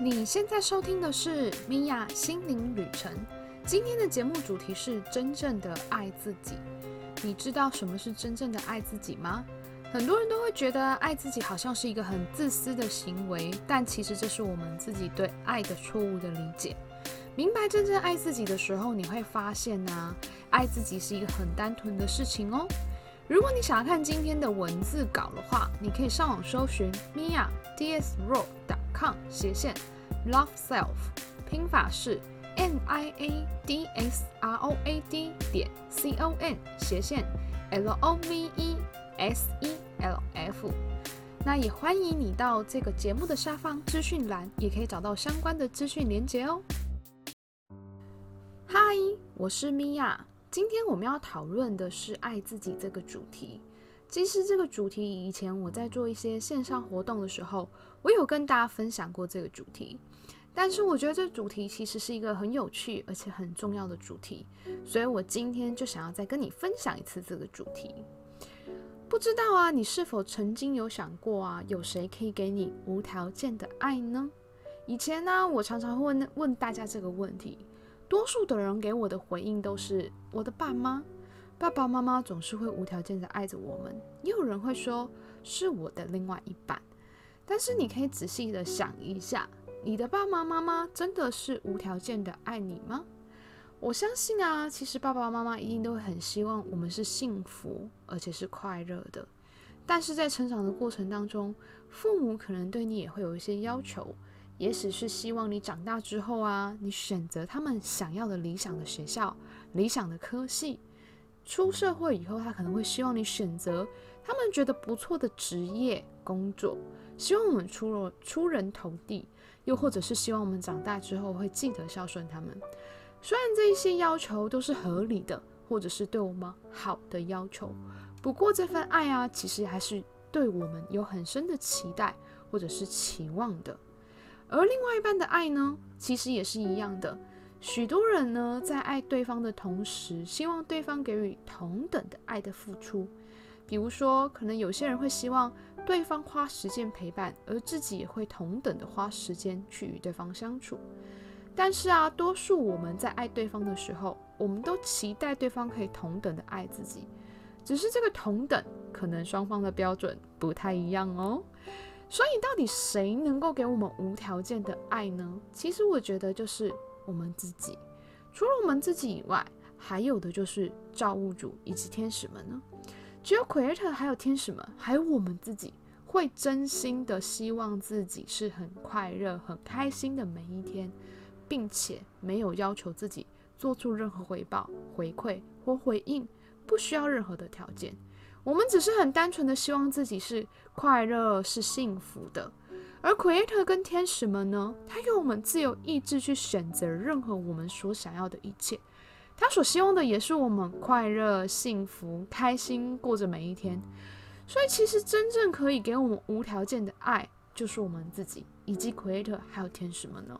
你现在收听的是米娅心灵旅程。今天的节目主题是真正的爱自己。你知道什么是真正的爱自己吗？很多人都会觉得爱自己好像是一个很自私的行为，但其实这是我们自己对爱的错误的理解。明白真正爱自己的时候，你会发现呢，爱自己是一个很单纯的事情哦。如果你想要看今天的文字稿的话，你可以上网搜寻 mia dsroad dot 抗斜线 love self，拼法是 n i a d s r o a d 点 c o n 斜线 l o v e s e l f。那也欢迎你到这个节目的下方资讯栏，也可以找到相关的资讯连接哦。嗨，我是米娅。今天我们要讨论的是爱自己这个主题。其实这个主题以前我在做一些线上活动的时候，我有跟大家分享过这个主题。但是我觉得这主题其实是一个很有趣而且很重要的主题，所以我今天就想要再跟你分享一次这个主题。不知道啊，你是否曾经有想过啊，有谁可以给你无条件的爱呢？以前呢，我常常会问问大家这个问题。多数的人给我的回应都是我的爸妈，爸爸妈妈总是会无条件的爱着我们。也有人会说是我的另外一半，但是你可以仔细的想一下，你的爸爸妈妈真的是无条件的爱你吗？我相信啊，其实爸爸妈妈一定都会很希望我们是幸福而且是快乐的。但是在成长的过程当中，父母可能对你也会有一些要求。也许是希望你长大之后啊，你选择他们想要的理想的学校、理想的科系。出社会以后，他可能会希望你选择他们觉得不错的职业工作，希望我们出了出人头地，又或者是希望我们长大之后会记得孝顺他们。虽然这一些要求都是合理的，或者是对我们好的要求，不过这份爱啊，其实还是对我们有很深的期待或者是期望的。而另外一半的爱呢，其实也是一样的。许多人呢，在爱对方的同时，希望对方给予同等的爱的付出。比如说，可能有些人会希望对方花时间陪伴，而自己也会同等的花时间去与对方相处。但是啊，多数我们在爱对方的时候，我们都期待对方可以同等的爱自己。只是这个同等，可能双方的标准不太一样哦。所以，到底谁能够给我们无条件的爱呢？其实，我觉得就是我们自己。除了我们自己以外，还有的就是造物主以及天使们呢。只有 Creator 还有天使们，还有我们自己，会真心的希望自己是很快乐、很开心的每一天，并且没有要求自己做出任何回报、回馈或回应，不需要任何的条件。我们只是很单纯的希望自己是快乐、是幸福的，而 Creator 跟天使们呢，他有我们自由意志去选择任何我们所想要的一切，他所希望的也是我们快乐、幸福、开心过着每一天。所以，其实真正可以给我们无条件的爱，就是我们自己，以及 Creator 还有天使们呢。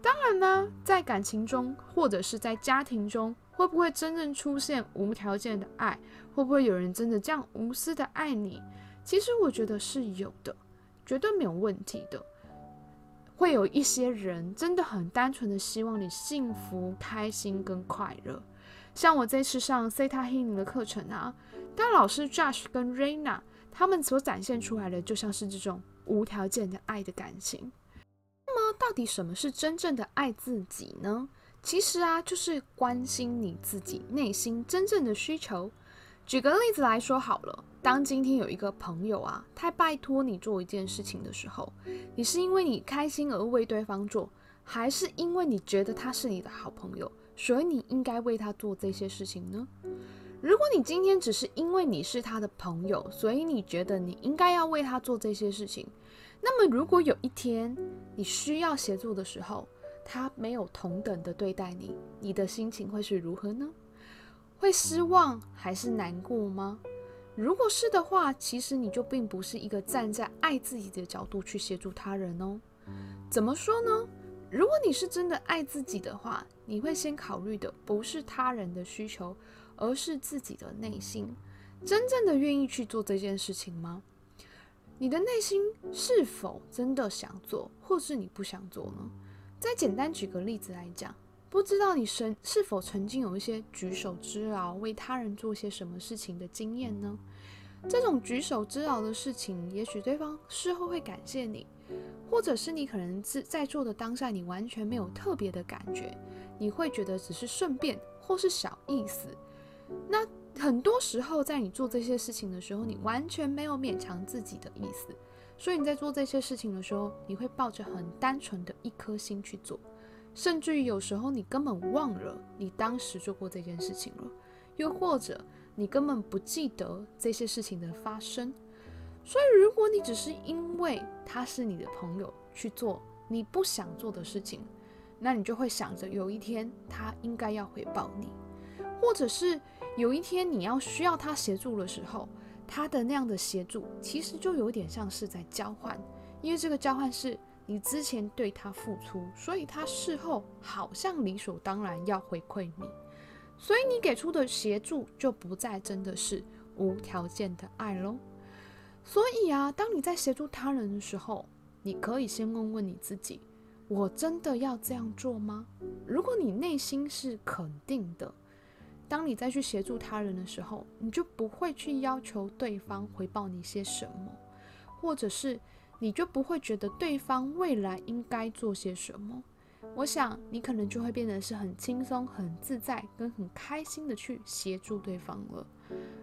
当然呢，在感情中或者是在家庭中。会不会真正出现无条件的爱？会不会有人真的这样无私的爱你？其实我觉得是有的，绝对没有问题的。会有一些人真的很单纯的希望你幸福、开心跟快乐。像我这次上 Theta Healing 的课程啊，当老师 Josh 跟 Raina 他们所展现出来的，就像是这种无条件的爱的感情。那么，到底什么是真正的爱自己呢？其实啊，就是关心你自己内心真正的需求。举个例子来说好了，当今天有一个朋友啊，他拜托你做一件事情的时候，你是因为你开心而为对方做，还是因为你觉得他是你的好朋友，所以你应该为他做这些事情呢？如果你今天只是因为你是他的朋友，所以你觉得你应该要为他做这些事情，那么如果有一天你需要协助的时候，他没有同等的对待你，你的心情会是如何呢？会失望还是难过吗？如果是的话，其实你就并不是一个站在爱自己的角度去协助他人哦。怎么说呢？如果你是真的爱自己的话，你会先考虑的不是他人的需求，而是自己的内心，真正的愿意去做这件事情吗？你的内心是否真的想做，或是你不想做呢？再简单举个例子来讲，不知道你曾是否曾经有一些举手之劳，为他人做些什么事情的经验呢？这种举手之劳的事情，也许对方事后会感谢你，或者是你可能在在做的当下，你完全没有特别的感觉，你会觉得只是顺便或是小意思。那很多时候，在你做这些事情的时候，你完全没有勉强自己的意思，所以你在做这些事情的时候，你会抱着很单纯的一颗心去做，甚至于有时候你根本忘了你当时做过这件事情了，又或者你根本不记得这些事情的发生。所以，如果你只是因为他是你的朋友去做你不想做的事情，那你就会想着有一天他应该要回报你，或者是。有一天你要需要他协助的时候，他的那样的协助其实就有点像是在交换，因为这个交换是你之前对他付出，所以他事后好像理所当然要回馈你，所以你给出的协助就不再真的是无条件的爱喽。所以啊，当你在协助他人的时候，你可以先问问你自己：我真的要这样做吗？如果你内心是肯定的。当你再去协助他人的时候，你就不会去要求对方回报你些什么，或者是你就不会觉得对方未来应该做些什么。我想你可能就会变得是很轻松、很自在跟很开心的去协助对方了。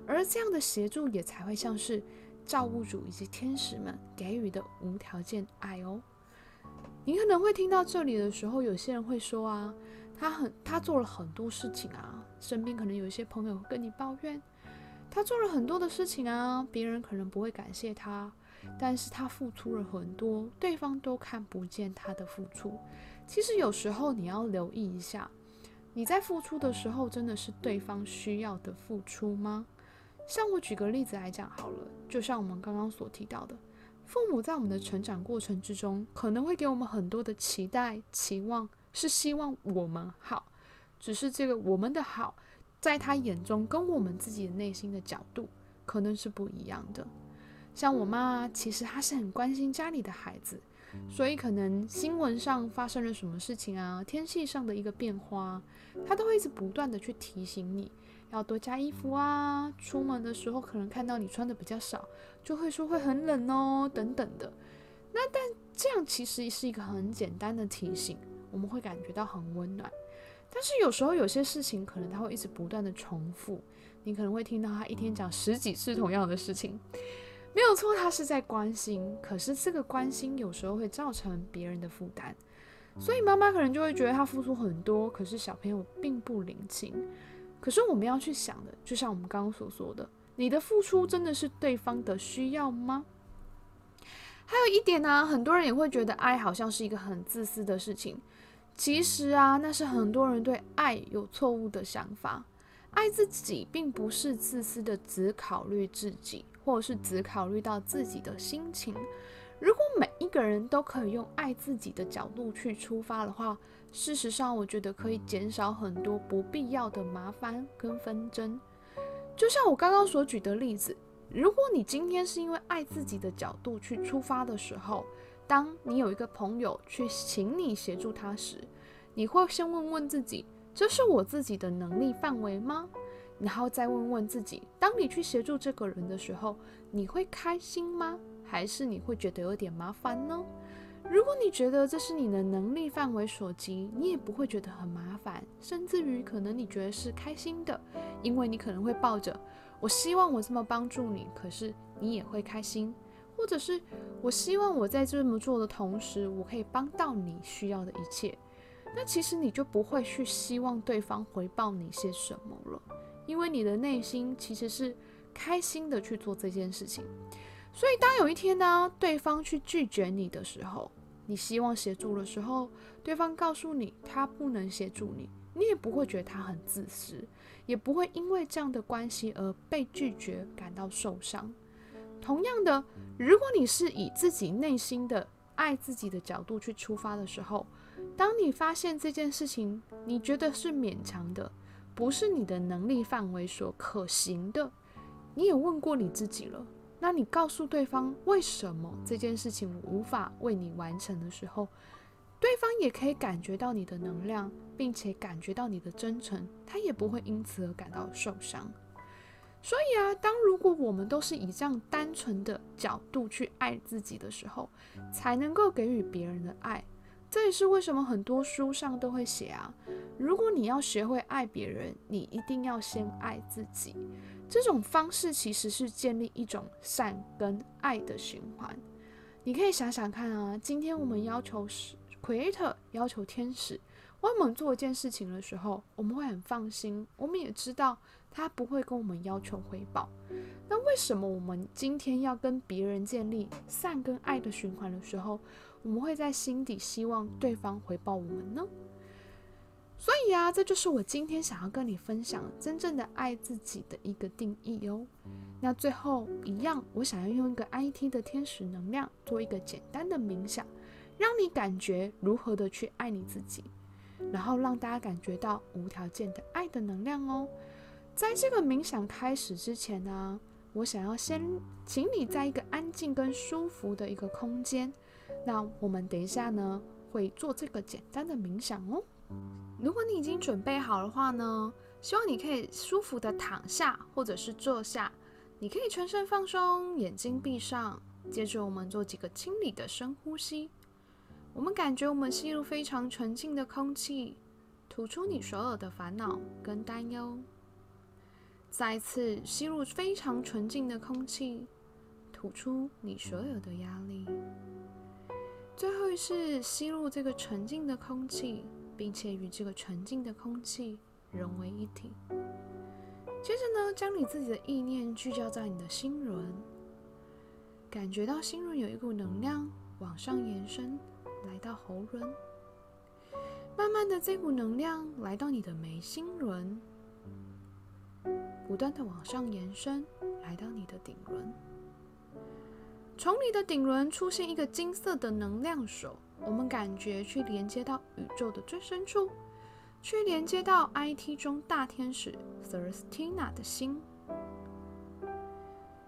而这样的协助也才会像是造物主以及天使们给予的无条件爱哦。你可能会听到这里的时候，有些人会说啊。他很，他做了很多事情啊，身边可能有一些朋友跟你抱怨，他做了很多的事情啊，别人可能不会感谢他，但是他付出了很多，对方都看不见他的付出。其实有时候你要留意一下，你在付出的时候，真的是对方需要的付出吗？像我举个例子来讲好了，就像我们刚刚所提到的，父母在我们的成长过程之中，可能会给我们很多的期待、期望。是希望我们好，只是这个我们的好，在他眼中跟我们自己内心的角度可能是不一样的。像我妈，其实她是很关心家里的孩子，所以可能新闻上发生了什么事情啊，天气上的一个变化，她都会一直不断的去提醒你要多加衣服啊，出门的时候可能看到你穿的比较少，就会说会很冷哦，等等的。那但这样其实是一个很简单的提醒。我们会感觉到很温暖，但是有时候有些事情可能他会一直不断的重复，你可能会听到他一天讲十几次同样的事情，没有错，他是在关心，可是这个关心有时候会造成别人的负担，所以妈妈可能就会觉得他付出很多，可是小朋友并不领情。可是我们要去想的，就像我们刚刚所说的，你的付出真的是对方的需要吗？还有一点呢，很多人也会觉得爱好像是一个很自私的事情。其实啊，那是很多人对爱有错误的想法。爱自己并不是自私的，只考虑自己，或是只考虑到自己的心情。如果每一个人都可以用爱自己的角度去出发的话，事实上，我觉得可以减少很多不必要的麻烦跟纷争。就像我刚刚所举的例子。如果你今天是因为爱自己的角度去出发的时候，当你有一个朋友去请你协助他时，你会先问问自己：这是我自己的能力范围吗？然后再问问自己：当你去协助这个人的时候，你会开心吗？还是你会觉得有点麻烦呢？如果你觉得这是你的能力范围所及，你也不会觉得很麻烦，甚至于可能你觉得是开心的，因为你可能会抱着。我希望我这么帮助你，可是你也会开心，或者是我希望我在这么做的同时，我可以帮到你需要的一切。那其实你就不会去希望对方回报你些什么了，因为你的内心其实是开心的去做这件事情。所以当有一天呢，对方去拒绝你的时候，你希望协助的时候，对方告诉你他不能协助你，你也不会觉得他很自私。也不会因为这样的关系而被拒绝感到受伤。同样的，如果你是以自己内心的爱自己的角度去出发的时候，当你发现这件事情你觉得是勉强的，不是你的能力范围所可行的，你也问过你自己了，那你告诉对方为什么这件事情无法为你完成的时候，对方也可以感觉到你的能量，并且感觉到你的真诚，他也不会因此而感到受伤。所以啊，当如果我们都是以这样单纯的角度去爱自己的时候，才能够给予别人的爱。这也是为什么很多书上都会写啊，如果你要学会爱别人，你一定要先爱自己。这种方式其实是建立一种善跟爱的循环。你可以想想看啊，今天我们要求是 Creator 要求天使，我们做一件事情的时候，我们会很放心，我们也知道他不会跟我们要求回报。那为什么我们今天要跟别人建立善跟爱的循环的时候？我们会在心底希望对方回报我们呢，所以啊，这就是我今天想要跟你分享真正的爱自己的一个定义哦。那最后一样，我想要用一个 IT 的天使能量做一个简单的冥想，让你感觉如何的去爱你自己，然后让大家感觉到无条件的爱的能量哦。在这个冥想开始之前呢，我想要先请你在一个安静跟舒服的一个空间。那我们等一下呢，会做这个简单的冥想哦。如果你已经准备好的话呢，希望你可以舒服的躺下或者是坐下。你可以全身放松，眼睛闭上。接着我们做几个清理的深呼吸。我们感觉我们吸入非常纯净的空气，吐出你所有的烦恼跟担忧。再次吸入非常纯净的空气，吐出你所有的压力。最后是吸入这个纯净的空气，并且与这个纯净的空气融为一体。接着呢，将你自己的意念聚焦在你的心轮，感觉到心轮有一股能量往上延伸，来到喉轮。慢慢的，这股能量来到你的眉心轮，不断的往上延伸，来到你的顶轮。从你的顶轮出现一个金色的能量手，我们感觉去连接到宇宙的最深处，去连接到 IT 中大天使 Thurstina 的心，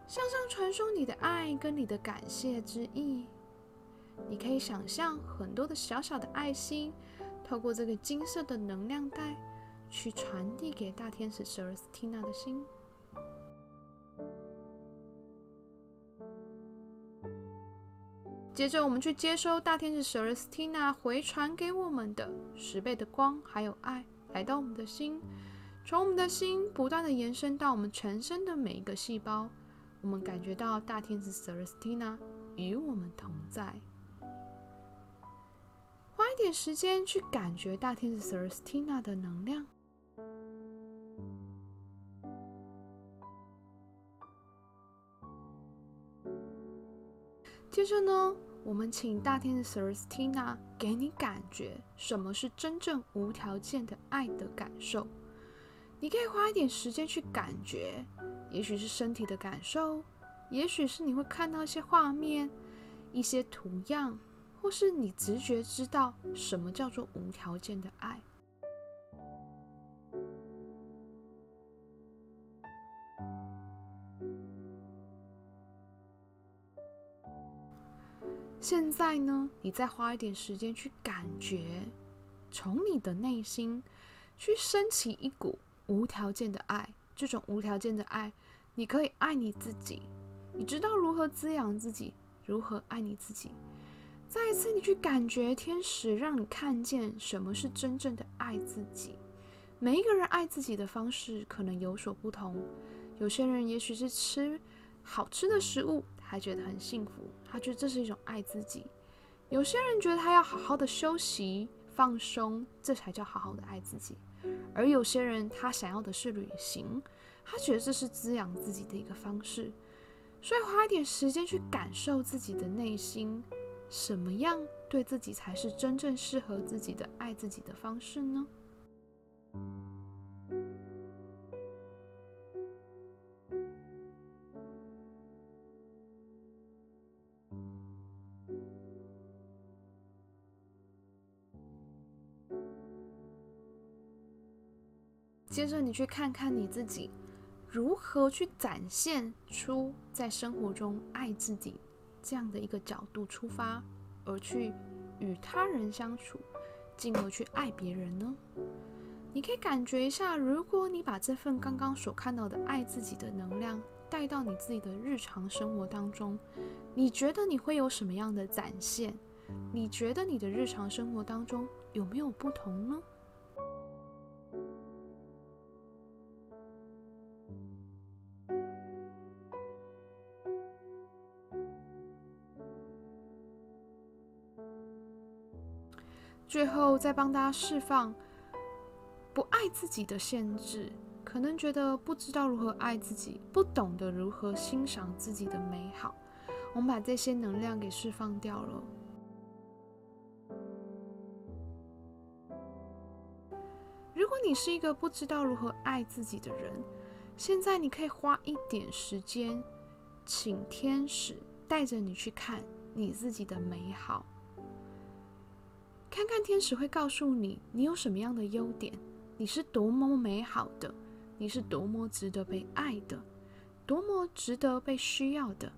向上传输你的爱跟你的感谢之意。你可以想象很多的小小的爱心，透过这个金色的能量带，去传递给大天使 Thurstina 的心。接着，我们去接收大天使舍尔斯蒂娜回传给我们的十倍的光，还有爱，来到我们的心，从我们的心不断的延伸到我们全身的每一个细胞。我们感觉到大天使舍尔斯蒂娜与我们同在。花一点时间去感觉大天使舍尔斯蒂娜的能量。接着呢，我们请大天使 s e r s t i n a 给你感觉什么是真正无条件的爱的感受。你可以花一点时间去感觉，也许是身体的感受，也许是你会看到一些画面、一些图样，或是你直觉知道什么叫做无条件的爱。现在呢，你再花一点时间去感觉，从你的内心去升起一股无条件的爱。这种无条件的爱，你可以爱你自己，你知道如何滋养自己，如何爱你自己。再一次，你去感觉天使让你看见什么是真正的爱自己。每一个人爱自己的方式可能有所不同，有些人也许是吃好吃的食物。还觉得很幸福，他觉得这是一种爱自己。有些人觉得他要好好的休息放松，这才叫好好的爱自己。而有些人他想要的是旅行，他觉得这是滋养自己的一个方式。所以花一点时间去感受自己的内心，什么样对自己才是真正适合自己的爱自己的方式呢？接着，你去看看你自己，如何去展现出在生活中爱自己这样的一个角度出发，而去与他人相处，进而去爱别人呢？你可以感觉一下，如果你把这份刚刚所看到的爱自己的能量带到你自己的日常生活当中，你觉得你会有什么样的展现？你觉得你的日常生活当中有没有不同呢？最后再帮大家释放不爱自己的限制，可能觉得不知道如何爱自己，不懂得如何欣赏自己的美好，我们把这些能量给释放掉了。如果你是一个不知道如何爱自己的人，现在你可以花一点时间，请天使带着你去看你自己的美好。看看天使会告诉你，你有什么样的优点，你是多么美好的，你是多么值得被爱的，多么值得被需要的。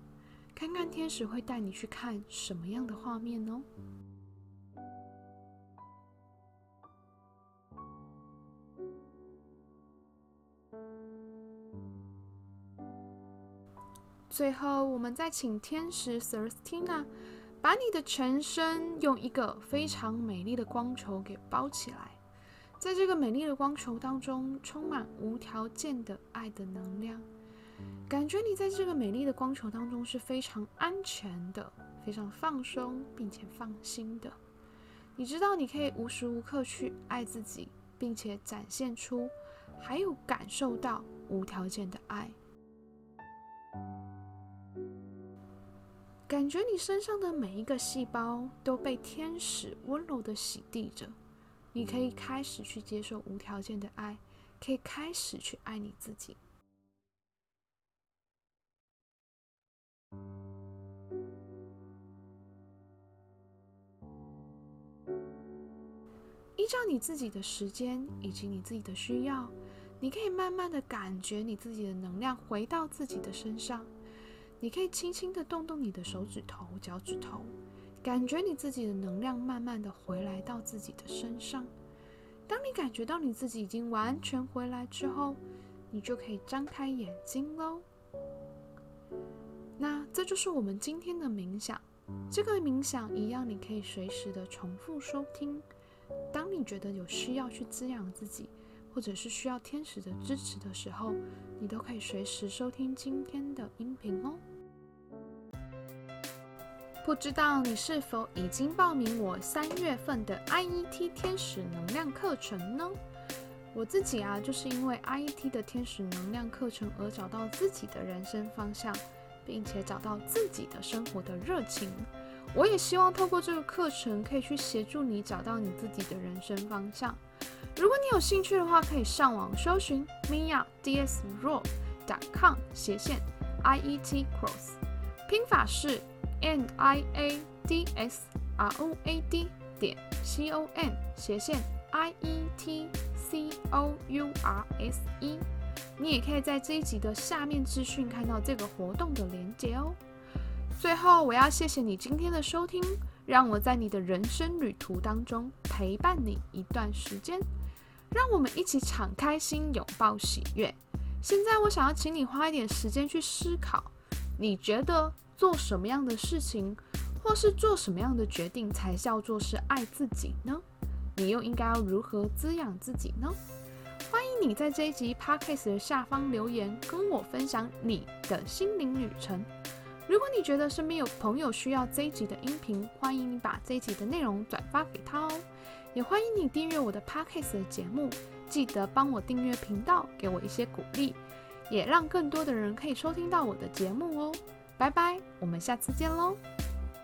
看看天使会带你去看什么样的画面哦。最后，我们再请天使 t h e r s t i n a 把你的全身用一个非常美丽的光球给包起来，在这个美丽的光球当中，充满无条件的爱的能量，感觉你在这个美丽的光球当中是非常安全的、非常放松并且放心的。你知道你可以无时无刻去爱自己，并且展现出，还有感受到无条件的爱。感觉你身上的每一个细胞都被天使温柔的洗涤着，你可以开始去接受无条件的爱，可以开始去爱你自己。依照你自己的时间以及你自己的需要，你可以慢慢的感觉你自己的能量回到自己的身上。你可以轻轻的动动你的手指头、脚趾头，感觉你自己的能量慢慢的回来到自己的身上。当你感觉到你自己已经完全回来之后，你就可以张开眼睛喽。那这就是我们今天的冥想。这个冥想一样，你可以随时的重复收听。当你觉得有需要去滋养自己，或者是需要天使的支持的时候，你都可以随时收听今天的音频哦。不知道你是否已经报名我三月份的 IET 天使能量课程呢？我自己啊，就是因为 IET 的天使能量课程而找到自己的人生方向，并且找到自己的生活的热情。我也希望透过这个课程，可以去协助你找到你自己的人生方向。如果你有兴趣的话，可以上网搜寻 mia ds raw dot com 斜线 IET cross，拼法是。N i a d s r o a d 点 c o m 斜线 i e t c o u r s e，你也可以在这一集的下面资讯看到这个活动的连接哦。最后，我要谢谢你今天的收听，让我在你的人生旅途当中陪伴你一段时间，让我们一起敞开心，拥抱喜悦。现在，我想要请你花一点时间去思考，你觉得？做什么样的事情，或是做什么样的决定，才叫做是爱自己呢？你又应该要如何滋养自己呢？欢迎你在这一集 podcast 的下方留言，跟我分享你的心灵旅程。如果你觉得身边有朋友需要这一集的音频，欢迎你把这一集的内容转发给他哦。也欢迎你订阅我的 podcast 的节目，记得帮我订阅频道，给我一些鼓励，也让更多的人可以收听到我的节目哦。拜拜，我们下次见喽。